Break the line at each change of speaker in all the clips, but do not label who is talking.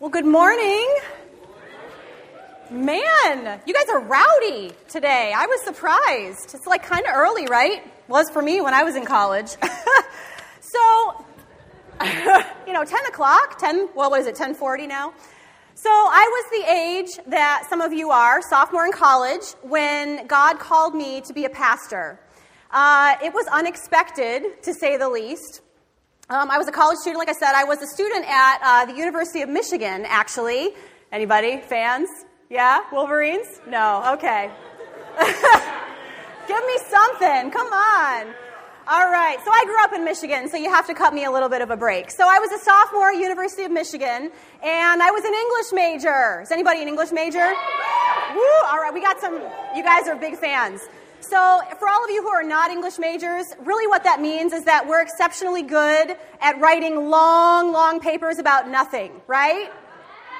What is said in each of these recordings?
Well, good morning. Man, you guys are rowdy today. I was surprised. It's like kind of early, right? Was for me when I was in college. so, you know, 10 o'clock, 10, well, what is it, 1040 now? So I was the age that some of you are, sophomore in college, when God called me to be a pastor. Uh, it was unexpected, to say the least. Um, I was a college student, like I said. I was a student at uh, the University of Michigan, actually. Anybody? Fans? Yeah? Wolverines? No. Okay. Give me something. Come on. All right. So I grew up in Michigan, so you have to cut me a little bit of a break. So I was a sophomore at University of Michigan, and I was an English major. Is anybody an English major? Woo! All right. We got some. You guys are big fans. So, for all of you who are not English majors, really what that means is that we're exceptionally good at writing long, long papers about nothing, right?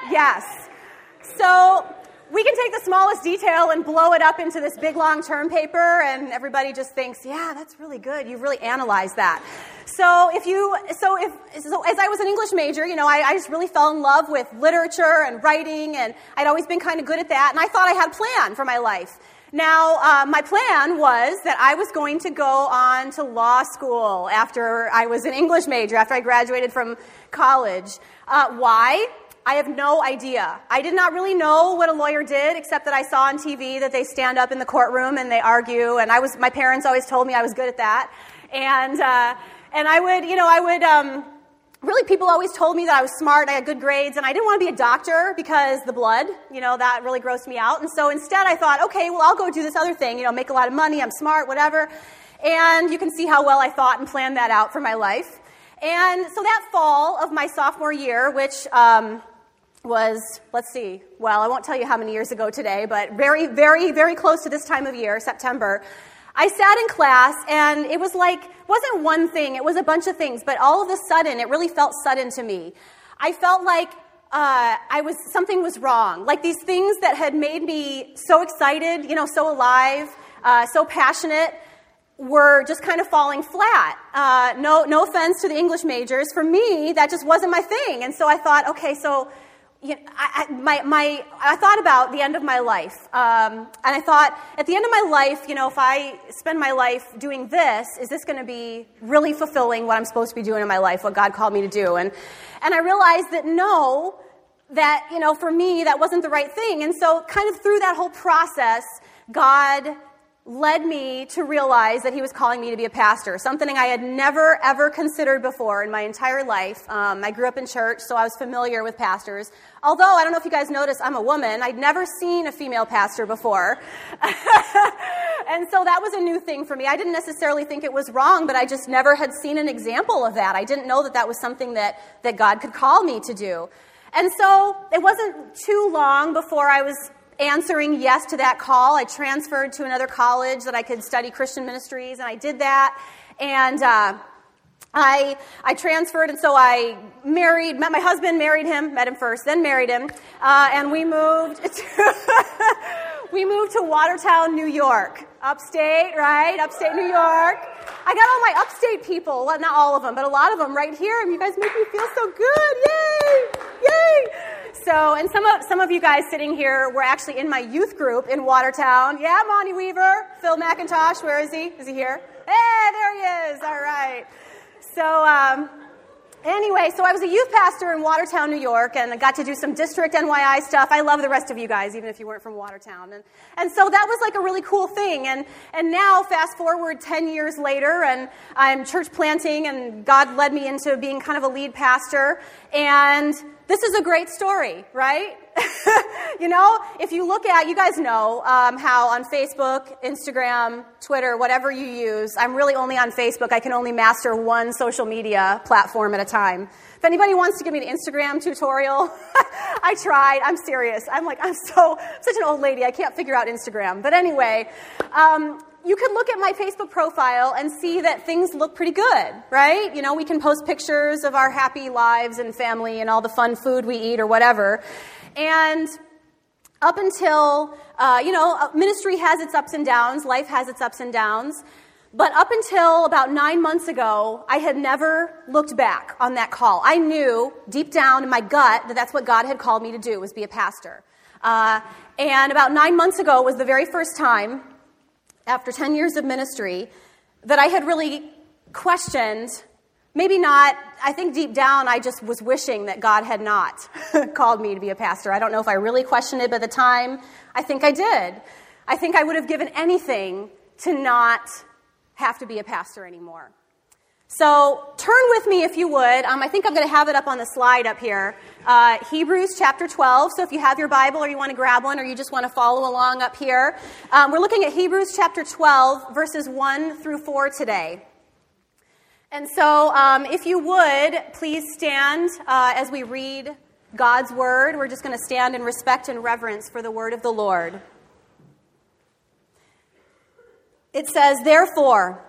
Yes. So, we can take the smallest detail and blow it up into this big long term paper, and everybody just thinks, yeah, that's really good. You've really analyzed that. So, if you, so if, so as I was an English major, you know, I, I just really fell in love with literature and writing, and I'd always been kind of good at that, and I thought I had a plan for my life. Now, uh, my plan was that I was going to go on to law school after I was an English major, after I graduated from college. Uh, why? I have no idea. I did not really know what a lawyer did, except that I saw on TV that they stand up in the courtroom and they argue, and I was, my parents always told me I was good at that. And, uh, and I would, you know, I would, um, really people always told me that I was smart, I had good grades, and I didn't want to be a doctor because the blood, you know, that really grossed me out. And so instead I thought, okay, well, I'll go do this other thing, you know, make a lot of money, I'm smart, whatever. And you can see how well I thought and planned that out for my life. And so that fall of my sophomore year, which um, was, let's see, well, I won't tell you how many years ago today, but very, very, very close to this time of year, September, I sat in class and it was like, wasn't one thing, it was a bunch of things, but all of a sudden, it really felt sudden to me. I felt like uh, I was, something was wrong. Like these things that had made me so excited, you know, so alive, uh, so passionate, were just kind of falling flat. Uh, no, no offense to the English majors. For me, that just wasn't my thing. And so I thought, okay, so you know, I, I, my, my, I thought about the end of my life. Um, and I thought, at the end of my life, you know, if I spend my life doing this, is this going to be really fulfilling what I'm supposed to be doing in my life, what God called me to do? And, and I realized that no, that, you know, for me, that wasn't the right thing. And so, kind of through that whole process, God led me to realize that he was calling me to be a pastor, something I had never, ever considered before in my entire life. Um, I grew up in church, so I was familiar with pastors. Although, I don't know if you guys noticed, I'm a woman. I'd never seen a female pastor before. and so that was a new thing for me. I didn't necessarily think it was wrong, but I just never had seen an example of that. I didn't know that that was something that, that God could call me to do. And so it wasn't too long before I was answering yes to that call. I transferred to another college that I could study Christian ministries, and I did that. And uh, I, I transferred, and so I married, met my husband, married him, met him first, then married him, uh, and we moved to, we moved to Watertown, New York. Upstate, right? Upstate New York. I got all my upstate people, well, not all of them, but a lot of them right here, and you guys make me feel so good. So, and some of, some of you guys sitting here were actually in my youth group in Watertown. Yeah, Monty Weaver, Phil McIntosh, where is he? Is he here? Hey, there he is. All right. So, um, Anyway, so I was a youth pastor in Watertown, New York, and I got to do some district NYI stuff. I love the rest of you guys, even if you weren't from Watertown. And, and so that was like a really cool thing. And, and now, fast forward 10 years later, and I'm church planting, and God led me into being kind of a lead pastor. And this is a great story, right? you know, if you look at, you guys know um, how on Facebook, Instagram, Twitter, whatever you use, I'm really only on Facebook. I can only master one social media platform at a time. If anybody wants to give me an Instagram tutorial, I tried. I'm serious. I'm like, I'm so, such an old lady. I can't figure out Instagram. But anyway, um, you can look at my Facebook profile and see that things look pretty good, right? You know, we can post pictures of our happy lives and family and all the fun food we eat or whatever. And up until, uh, you know, uh, ministry has its ups and downs, life has its ups and downs. But up until about nine months ago, I had never looked back on that call. I knew deep down in my gut that that's what God had called me to do, was be a pastor. Uh, and about nine months ago was the very first time, after 10 years of ministry, that I had really questioned, maybe not, I think deep down I just was wishing that God had not called me to be a pastor. I don't know if I really questioned it, at the time, I think I did. I think I would have given anything to not have to be a pastor anymore. So turn with me if you would. Um, I think I'm going to have it up on the slide up here. Uh, Hebrews chapter 12. So if you have your Bible or you want to grab one or you just want to follow along up here, um, we're looking at Hebrews chapter 12, verses 1 through 4 today. And so um, if you would, please stand uh, as we read God's word. We're just going to stand in respect and reverence for the word of the Lord. It says, Therefore,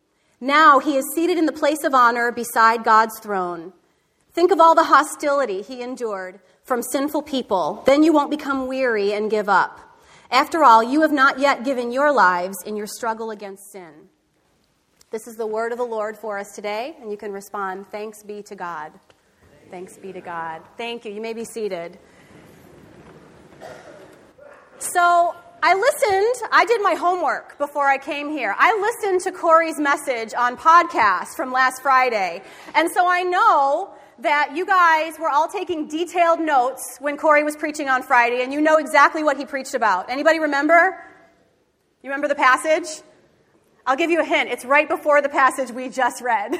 now he is seated in the place of honor beside God's throne. Think of all the hostility he endured from sinful people. Then you won't become weary and give up. After all, you have not yet given your lives in your struggle against sin. This is the word of the Lord for us today, and you can respond, Thanks be to God. Thanks be to God. Thank you. You may be seated. So, I listened, I did my homework before I came here. I listened to Corey's message on podcast from last Friday. And so I know that you guys were all taking detailed notes when Corey was preaching on Friday, and you know exactly what he preached about. Anybody remember? You remember the passage? I'll give you a hint. It's right before the passage we just read.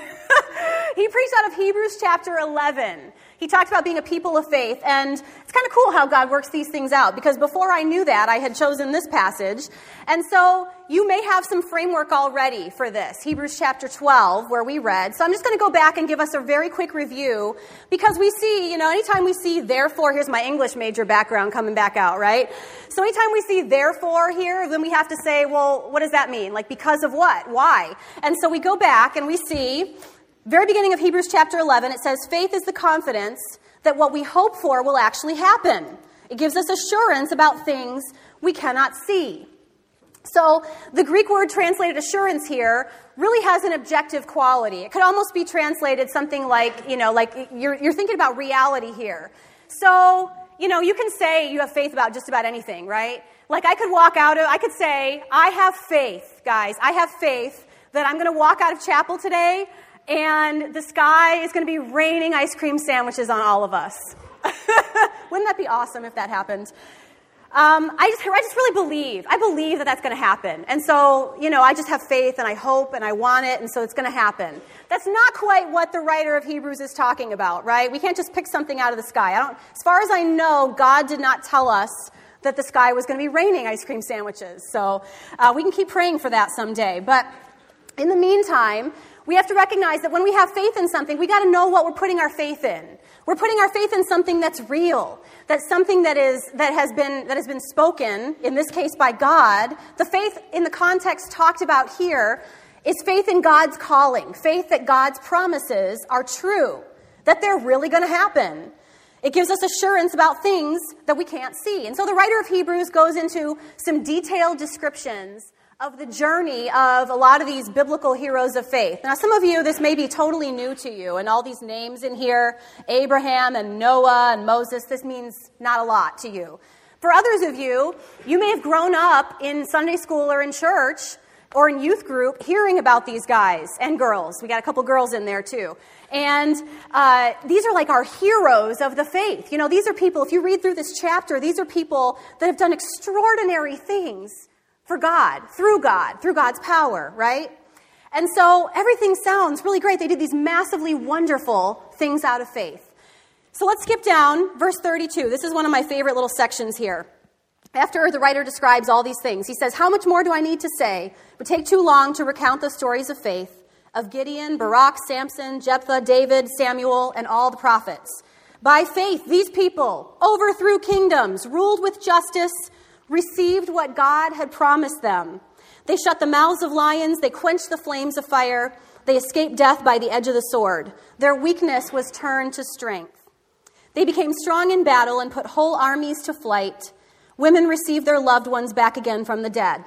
he preached out of Hebrews chapter 11. He talked about being a people of faith, and it's kind of cool how God works these things out because before I knew that, I had chosen this passage. And so you may have some framework already for this. Hebrews chapter 12, where we read. So I'm just going to go back and give us a very quick review because we see, you know, anytime we see therefore, here's my English major background coming back out, right? So anytime we see therefore here, then we have to say, well, what does that mean? Like, because of what? Why? And so we go back and we see very beginning of Hebrews chapter 11, it says, Faith is the confidence that what we hope for will actually happen. It gives us assurance about things we cannot see. So, the Greek word translated assurance here really has an objective quality. It could almost be translated something like, you know, like you're, you're thinking about reality here. So, you know, you can say you have faith about just about anything, right? Like I could walk out of, I could say, I have faith, guys, I have faith that I'm going to walk out of chapel today and the sky is going to be raining ice cream sandwiches on all of us. Wouldn't that be awesome if that happened? Um, I, just, I just really believe. I believe that that's going to happen. And so, you know, I just have faith and I hope and I want it, and so it's going to happen. That's not quite what the writer of Hebrews is talking about, right? We can't just pick something out of the sky. As far as I know, God did not tell us that the sky was going to be raining ice cream sandwiches. So uh, we can keep praying for that someday. But in the meantime, we have to recognize that when we have faith in something, we got to know what we're putting our faith in. We're putting our faith in something that's real, that's something that, is, that, has been, that has been spoken, in this case by God. The faith in the context talked about here is faith in God's calling, faith that God's promises are true, that they're really going to happen. It gives us assurance about things that we can't see. And so the writer of Hebrews goes into some detailed descriptions of the journey of a lot of these biblical heroes of faith. Now, some of you, this may be totally new to you, and all these names in here Abraham and Noah and Moses this means not a lot to you. For others of you, you may have grown up in Sunday school or in church or in youth group hearing about these guys and girls. We got a couple girls in there too. And uh, these are like our heroes of the faith. You know, these are people, if you read through this chapter, these are people that have done extraordinary things for God, through God, through God's power, right? And so everything sounds really great. They did these massively wonderful things out of faith. So let's skip down, verse 32. This is one of my favorite little sections here. After the writer describes all these things, he says, How much more do I need to say? It would take too long to recount the stories of faith of Gideon, Barak, Samson, Jephthah, David, Samuel, and all the prophets. By faith, these people overthrew kingdoms, ruled with justice, received what God had promised them. They shut the mouths of lions, they quenched the flames of fire, they escaped death by the edge of the sword. Their weakness was turned to strength. They became strong in battle and put whole armies to flight. Women received their loved ones back again from the dead.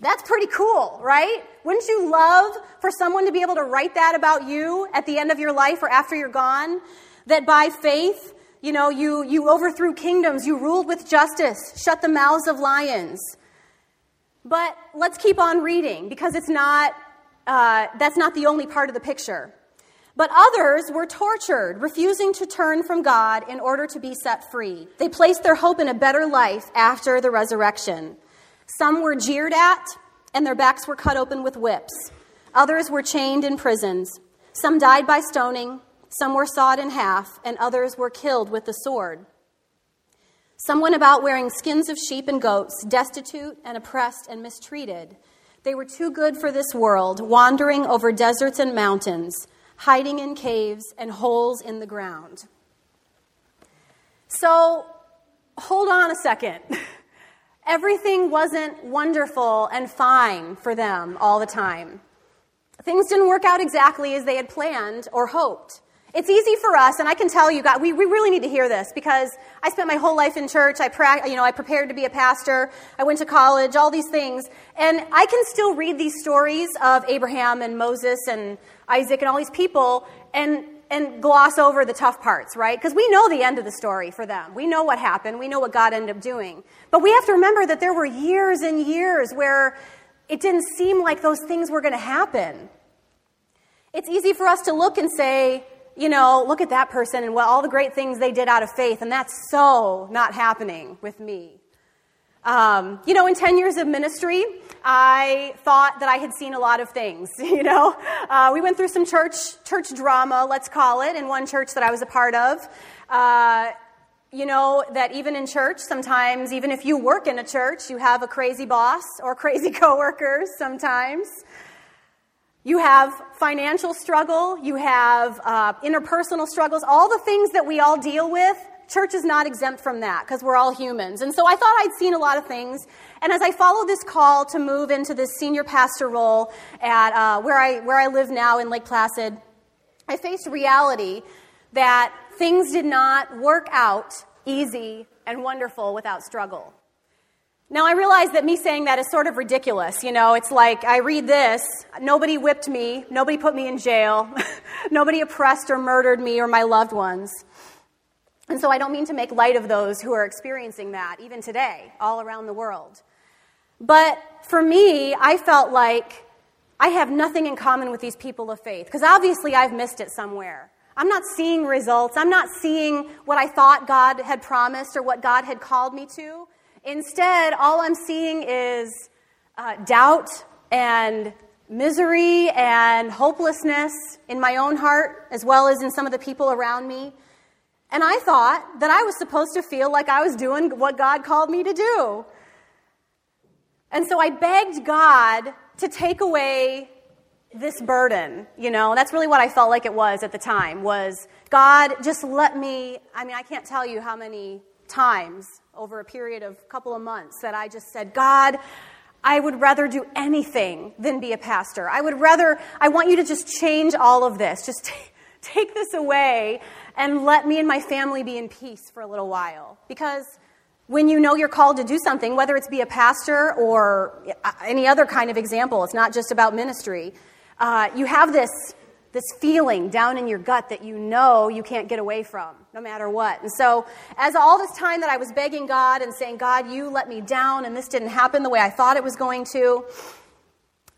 That's pretty cool, right? Wouldn't you love for someone to be able to write that about you at the end of your life or after you're gone? That by faith, you know, you, you overthrew kingdoms, you ruled with justice, shut the mouths of lions. But let's keep on reading because it's not, uh, that's not the only part of the picture. But others were tortured, refusing to turn from God in order to be set free. They placed their hope in a better life after the resurrection. Some were jeered at, and their backs were cut open with whips. Others were chained in prisons. Some died by stoning, some were sawed in half, and others were killed with the sword. Some went about wearing skins of sheep and goats, destitute and oppressed and mistreated. They were too good for this world, wandering over deserts and mountains, hiding in caves and holes in the ground. So, hold on a second. Everything wasn't wonderful and fine for them all the time. Things didn't work out exactly as they had planned or hoped. It's easy for us, and I can tell you, God, we, we really need to hear this because I spent my whole life in church. I, pra- you know, I prepared to be a pastor. I went to college, all these things. And I can still read these stories of Abraham and Moses and Isaac and all these people and, and gloss over the tough parts, right? Because we know the end of the story for them. We know what happened. We know what God ended up doing. But we have to remember that there were years and years where it didn't seem like those things were going to happen. It's easy for us to look and say, you know, look at that person and well, all the great things they did out of faith, and that's so not happening with me. Um, you know, in 10 years of ministry, I thought that I had seen a lot of things. You know, uh, we went through some church, church drama, let's call it, in one church that I was a part of. Uh, you know, that even in church, sometimes, even if you work in a church, you have a crazy boss or crazy coworkers sometimes. You have financial struggle, you have uh, interpersonal struggles, all the things that we all deal with. Church is not exempt from that because we're all humans. And so I thought I'd seen a lot of things. And as I followed this call to move into this senior pastor role at uh, where, I, where I live now in Lake Placid, I faced reality that things did not work out easy and wonderful without struggle. Now, I realize that me saying that is sort of ridiculous. You know, it's like I read this, nobody whipped me, nobody put me in jail, nobody oppressed or murdered me or my loved ones. And so I don't mean to make light of those who are experiencing that, even today, all around the world. But for me, I felt like I have nothing in common with these people of faith, because obviously I've missed it somewhere. I'm not seeing results. I'm not seeing what I thought God had promised or what God had called me to. Instead, all I'm seeing is uh, doubt and misery and hopelessness in my own heart, as well as in some of the people around me. And I thought that I was supposed to feel like I was doing what God called me to do. And so I begged God to take away this burden, you know, that's really what I felt like it was at the time was God just let me I mean I can't tell you how many times over a period of a couple of months that I just said, God, I would rather do anything than be a pastor. I would rather, I want you to just change all of this. Just t- take this away and let me and my family be in peace for a little while. Because when you know you're called to do something, whether it's be a pastor or any other kind of example, it's not just about ministry, uh, you have this this feeling down in your gut that you know you can't get away from, no matter what. And so, as all this time that I was begging God and saying, God, you let me down, and this didn't happen the way I thought it was going to,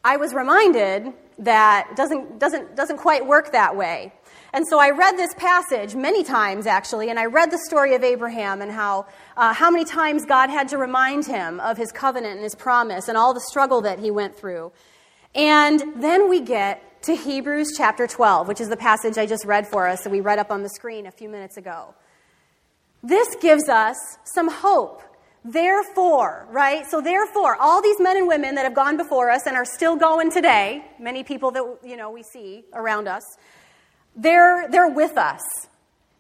I was reminded that doesn't, doesn't, doesn't quite work that way. And so I read this passage many times, actually, and I read the story of Abraham and how, uh, how many times God had to remind him of his covenant and his promise and all the struggle that he went through. And then we get to Hebrews chapter 12, which is the passage I just read for us that we read up on the screen a few minutes ago. This gives us some hope Therefore, right? So therefore, all these men and women that have gone before us and are still going today, many people that you know we see around us, they're they're with us.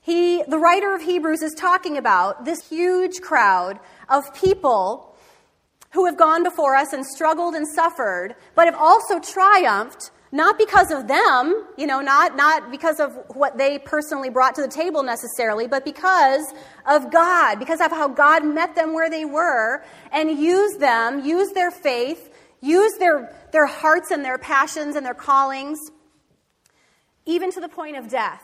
He the writer of Hebrews is talking about this huge crowd of people who have gone before us and struggled and suffered, but have also triumphed not because of them, you know, not, not because of what they personally brought to the table necessarily, but because of God, because of how God met them where they were and used them, used their faith, used their, their hearts and their passions and their callings, even to the point of death.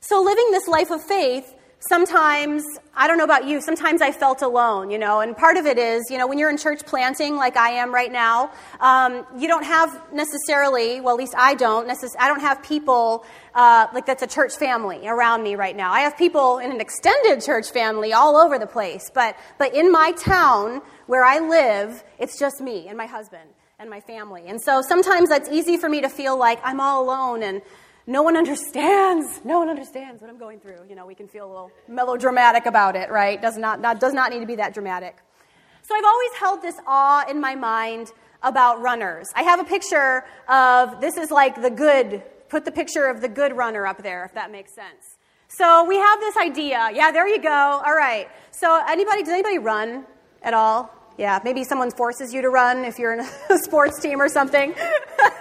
So living this life of faith sometimes, I don't know about you, sometimes I felt alone, you know, and part of it is, you know, when you're in church planting like I am right now, um, you don't have necessarily, well, at least I don't, necess- I don't have people uh, like that's a church family around me right now. I have people in an extended church family all over the place, but, but in my town where I live, it's just me and my husband and my family. And so sometimes that's easy for me to feel like I'm all alone and no one understands. No one understands what I'm going through. You know, we can feel a little melodramatic about it, right? Does not, not, does not need to be that dramatic. So I've always held this awe in my mind about runners. I have a picture of this is like the good, put the picture of the good runner up there, if that makes sense. So we have this idea. Yeah, there you go. All right. So anybody, does anybody run at all? Yeah, maybe someone forces you to run if you're in a sports team or something.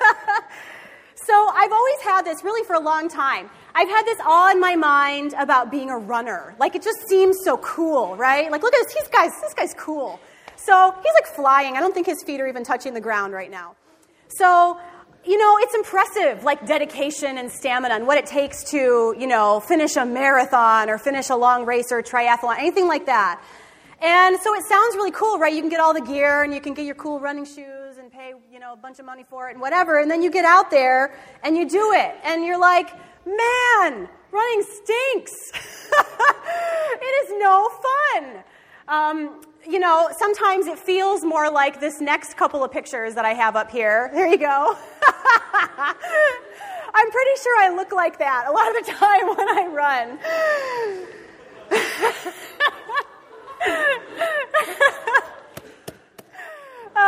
So I've always had this really for a long time. I've had this awe in my mind about being a runner. Like it just seems so cool, right? Like look at this, he's guys, this guy's cool. So he's like flying. I don't think his feet are even touching the ground right now. So, you know, it's impressive, like dedication and stamina and what it takes to, you know, finish a marathon or finish a long race or triathlon, anything like that. And so it sounds really cool, right? You can get all the gear and you can get your cool running shoes pay, you know, a bunch of money for it and whatever. And then you get out there and you do it. And you're like, man, running stinks. it is no fun. Um, you know, sometimes it feels more like this next couple of pictures that I have up here. There you go. I'm pretty sure I look like that a lot of the time when I run.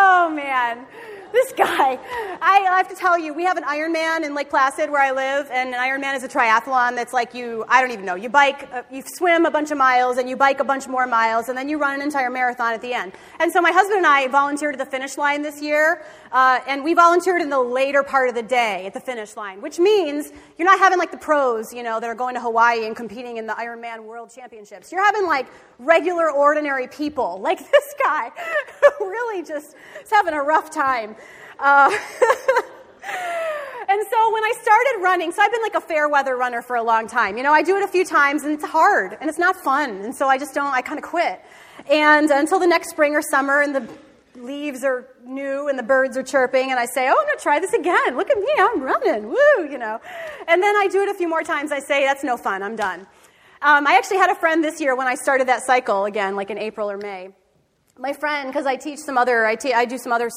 Oh man this guy. I, I have to tell you, we have an Ironman in Lake Placid where I live, and an Ironman is a triathlon that's like you, I don't even know, you bike, uh, you swim a bunch of miles, and you bike a bunch more miles, and then you run an entire marathon at the end. And so my husband and I volunteered at the finish line this year, uh, and we volunteered in the later part of the day at the finish line, which means you're not having like the pros, you know, that are going to Hawaii and competing in the Ironman World Championships. You're having like regular, ordinary people, like this guy, who really just is having a rough time. Uh, and so when I started running, so I've been like a fair weather runner for a long time. You know, I do it a few times and it's hard and it's not fun. And so I just don't, I kind of quit. And until the next spring or summer and the leaves are new and the birds are chirping and I say, oh, I'm going to try this again. Look at me, I'm running. Woo, you know. And then I do it a few more times. I say, that's no fun. I'm done. Um, I actually had a friend this year when I started that cycle again, like in April or May my friend, because I teach some other, I, te- I do some other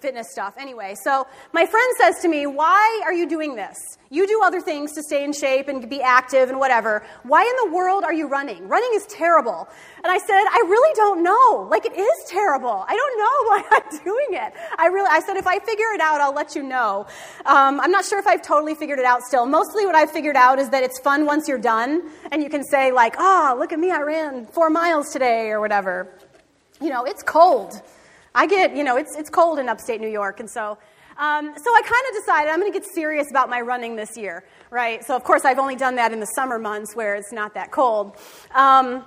fitness stuff anyway. So my friend says to me, Why are you doing this? You do other things to stay in shape and be active and whatever. Why in the world are you running? Running is terrible. And I said, I really don't know. Like, it is terrible. I don't know why I'm doing it. I really, I said, if I figure it out, I'll let you know. Um, I'm not sure if I've totally figured it out still. Mostly what I've figured out is that it's fun once you're done and you can say, like, oh, look at me, I ran four miles today or whatever you know, it's cold. I get, you know, it's, it's cold in upstate New York. And so, um, so I kind of decided I'm going to get serious about my running this year, right? So, of course, I've only done that in the summer months where it's not that cold. Um,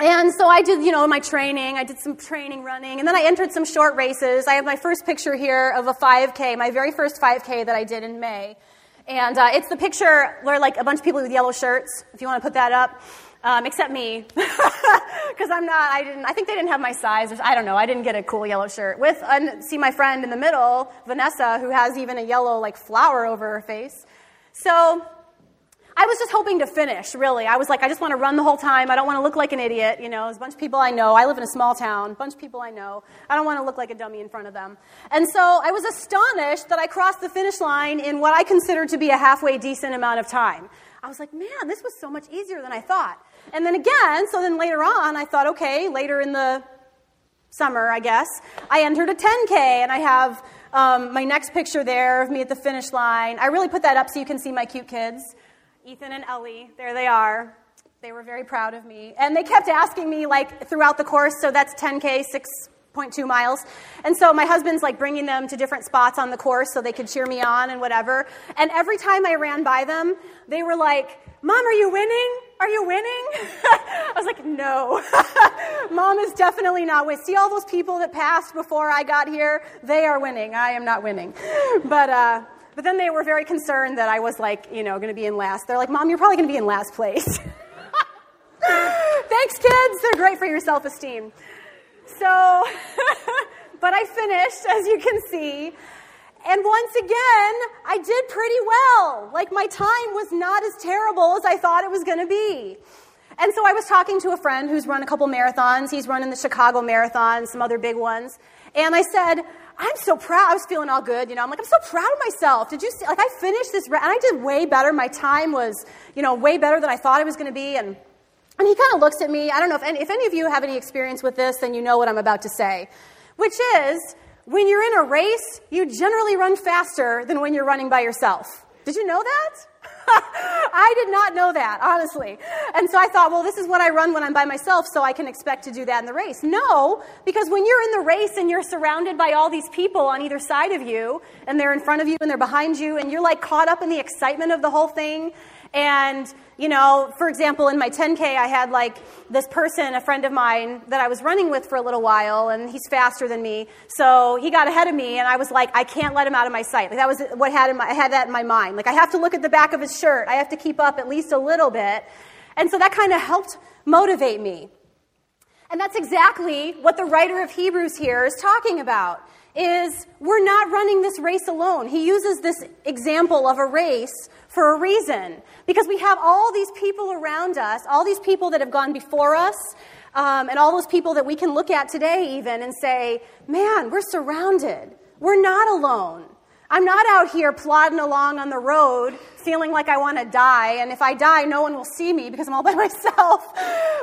and so I did, you know, my training. I did some training running, and then I entered some short races. I have my first picture here of a 5K, my very first 5K that I did in May. And uh, it's the picture where, like, a bunch of people with yellow shirts, if you want to put that up um, except me, because I'm not. I didn't. I think they didn't have my size. I don't know. I didn't get a cool yellow shirt. With uh, see my friend in the middle, Vanessa, who has even a yellow like flower over her face. So I was just hoping to finish. Really, I was like, I just want to run the whole time. I don't want to look like an idiot. You know, there's a bunch of people I know. I live in a small town. A bunch of people I know. I don't want to look like a dummy in front of them. And so I was astonished that I crossed the finish line in what I considered to be a halfway decent amount of time. I was like, man, this was so much easier than I thought. And then again, so then later on, I thought, okay, later in the summer, I guess, I entered a 10K, and I have um, my next picture there of me at the finish line. I really put that up so you can see my cute kids, Ethan and Ellie. There they are. They were very proud of me. And they kept asking me, like, throughout the course, so that's 10K, 6.2 miles. And so my husband's, like, bringing them to different spots on the course so they could cheer me on and whatever. And every time I ran by them, they were like, Mom, are you winning? Are you winning? I was like, No. Mom is definitely not winning. See all those people that passed before I got here? They are winning. I am not winning. But, uh, but then they were very concerned that I was like, you know, going to be in last. They're like, Mom, you're probably going to be in last place. Thanks, kids. They're great for your self esteem. So, but I finished, as you can see. And once again, I did pretty well. Like, my time was not as terrible as I thought it was going to be. And so I was talking to a friend who's run a couple marathons. He's running the Chicago Marathon, some other big ones. And I said, I'm so proud. I was feeling all good, you know. I'm like, I'm so proud of myself. Did you see? Like, I finished this, and I did way better. My time was, you know, way better than I thought it was going to be. And and he kind of looks at me. I don't know if any, if any of you have any experience with this, then you know what I'm about to say, which is when you're in a race, you generally run faster than when you're running by yourself. Did you know that? I did not know that, honestly. And so I thought, well, this is what I run when I'm by myself, so I can expect to do that in the race. No, because when you're in the race and you're surrounded by all these people on either side of you, and they're in front of you and they're behind you, and you're like caught up in the excitement of the whole thing, and, you know, for example, in my 10K, I had like this person, a friend of mine, that I was running with for a little while, and he's faster than me. So he got ahead of me, and I was like, I can't let him out of my sight. Like, that was what had my, I had that in my mind. Like, I have to look at the back of his shirt. I have to keep up at least a little bit. And so that kind of helped motivate me. And that's exactly what the writer of Hebrews here is talking about is we're not running this race alone. He uses this example of a race for a reason because we have all these people around us, all these people that have gone before us, um, and all those people that we can look at today, even, and say, man, we're surrounded. We're not alone. I'm not out here plodding along on the road feeling like I want to die, and if I die, no one will see me because I'm all by myself.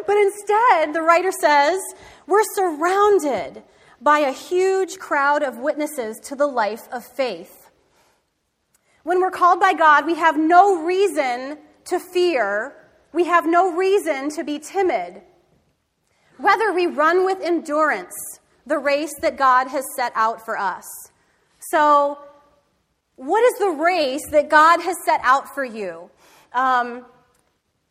But instead, the writer says, we're surrounded by a huge crowd of witnesses to the life of faith. When we're called by God, we have no reason to fear, we have no reason to be timid. Whether we run with endurance the race that God has set out for us. So, what is the race that God has set out for you? Um,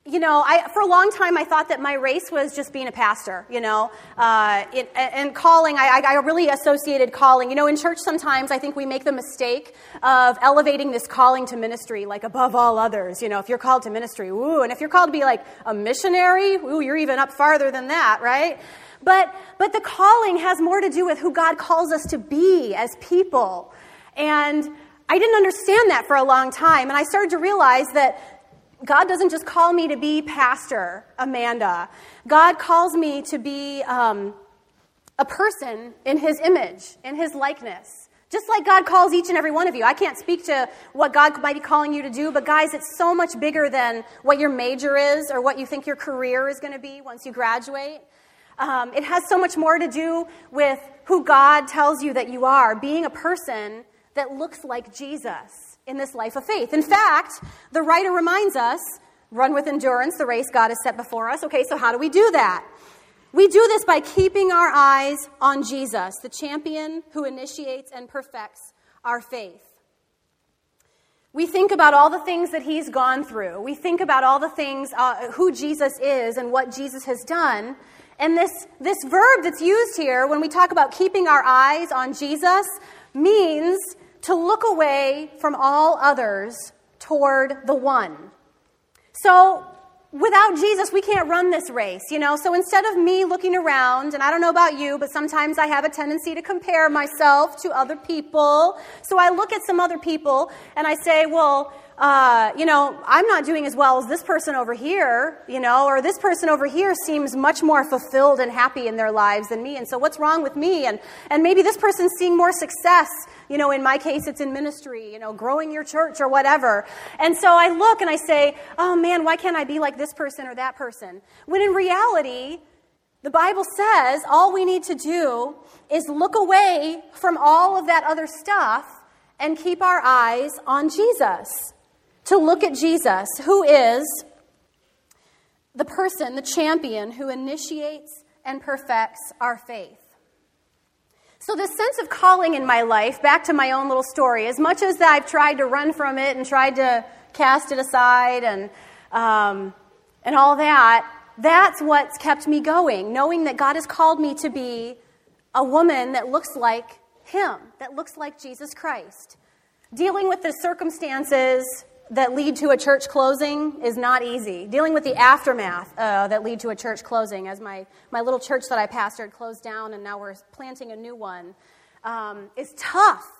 you know, I, for a long time, I thought that my race was just being a pastor, you know, uh, it, and calling, I, I, really associated calling. You know, in church sometimes I think we make the mistake of elevating this calling to ministry, like above all others. You know, if you're called to ministry, ooh, and if you're called to be like a missionary, ooh, you're even up farther than that, right? But, but the calling has more to do with who God calls us to be as people. And I didn't understand that for a long time, and I started to realize that God doesn't just call me to be Pastor Amanda. God calls me to be um, a person in His image, in His likeness. Just like God calls each and every one of you. I can't speak to what God might be calling you to do, but guys, it's so much bigger than what your major is or what you think your career is going to be once you graduate. Um, it has so much more to do with who God tells you that you are, being a person that looks like Jesus in this life of faith. In fact, the writer reminds us run with endurance the race God has set before us. Okay, so how do we do that? We do this by keeping our eyes on Jesus, the champion who initiates and perfects our faith. We think about all the things that he's gone through. We think about all the things, uh, who Jesus is and what Jesus has done. And this, this verb that's used here when we talk about keeping our eyes on Jesus means to look away from all others toward the one. So, without Jesus, we can't run this race, you know? So instead of me looking around, and I don't know about you, but sometimes I have a tendency to compare myself to other people. So I look at some other people and I say, well, uh, you know, I'm not doing as well as this person over here, you know, or this person over here seems much more fulfilled and happy in their lives than me. And so what's wrong with me? And, and maybe this person's seeing more success. You know, in my case, it's in ministry, you know, growing your church or whatever. And so I look and I say, oh man, why can't I be like this person or that person? When in reality, The Bible says all we need to do is look away from all of that other stuff and keep our eyes on Jesus. To look at Jesus, who is the person, the champion, who initiates and perfects our faith. So, this sense of calling in my life, back to my own little story, as much as I've tried to run from it and tried to cast it aside and, um, and all that, that's what's kept me going, knowing that God has called me to be a woman that looks like Him, that looks like Jesus Christ. Dealing with the circumstances that lead to a church closing is not easy. Dealing with the aftermath uh, that lead to a church closing, as my, my little church that I pastored closed down and now we're planting a new one, um, is tough.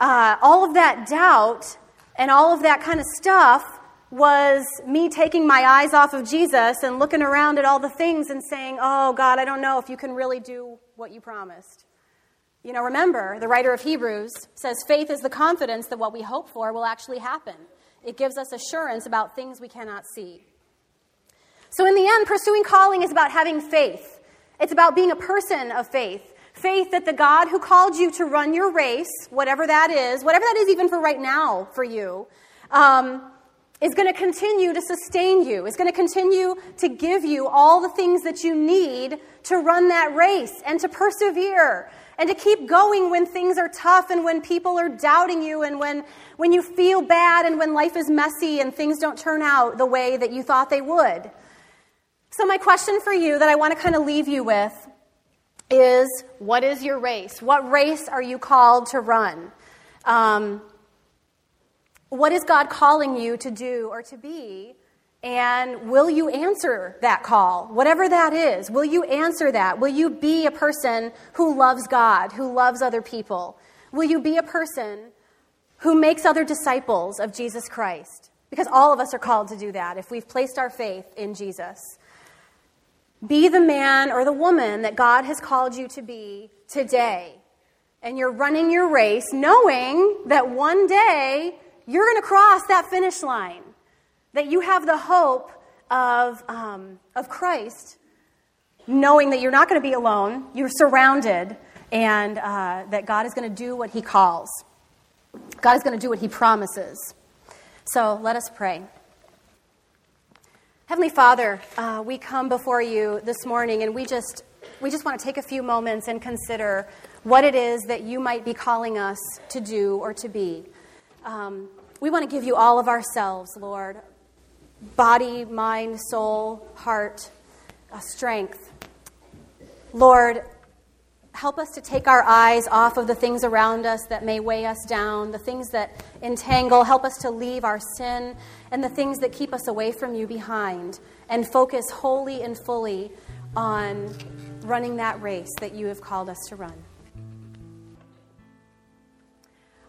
Uh, all of that doubt and all of that kind of stuff was me taking my eyes off of Jesus and looking around at all the things and saying, Oh, God, I don't know if you can really do what you promised. You know, remember, the writer of Hebrews says faith is the confidence that what we hope for will actually happen. It gives us assurance about things we cannot see. So, in the end, pursuing calling is about having faith. It's about being a person of faith. Faith that the God who called you to run your race, whatever that is, whatever that is even for right now for you, um, is going to continue to sustain you, is going to continue to give you all the things that you need to run that race and to persevere and to keep going when things are tough and when people are doubting you and when, when you feel bad and when life is messy and things don't turn out the way that you thought they would. So, my question for you that I want to kind of leave you with is what is your race? What race are you called to run? Um, what is God calling you to do or to be? And will you answer that call? Whatever that is, will you answer that? Will you be a person who loves God, who loves other people? Will you be a person who makes other disciples of Jesus Christ? Because all of us are called to do that if we've placed our faith in Jesus. Be the man or the woman that God has called you to be today. And you're running your race knowing that one day you're going to cross that finish line, that you have the hope of, um, of Christ, knowing that you're not going to be alone, you're surrounded, and uh, that God is going to do what He calls. God is going to do what He promises. So let us pray. Heavenly Father, uh, we come before you this morning and we just, we just want to take a few moments and consider what it is that you might be calling us to do or to be. Um, we want to give you all of ourselves, Lord body, mind, soul, heart, uh, strength. Lord, help us to take our eyes off of the things around us that may weigh us down, the things that entangle. Help us to leave our sin and the things that keep us away from you behind and focus wholly and fully on running that race that you have called us to run.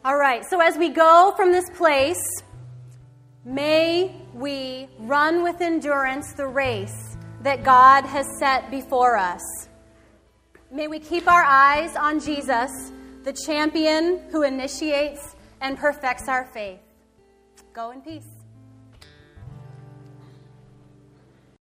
All right, so as we go from this place, may we run with endurance the race that God has set before us. May we keep our eyes on Jesus, the champion who initiates and perfects our faith. Go in peace.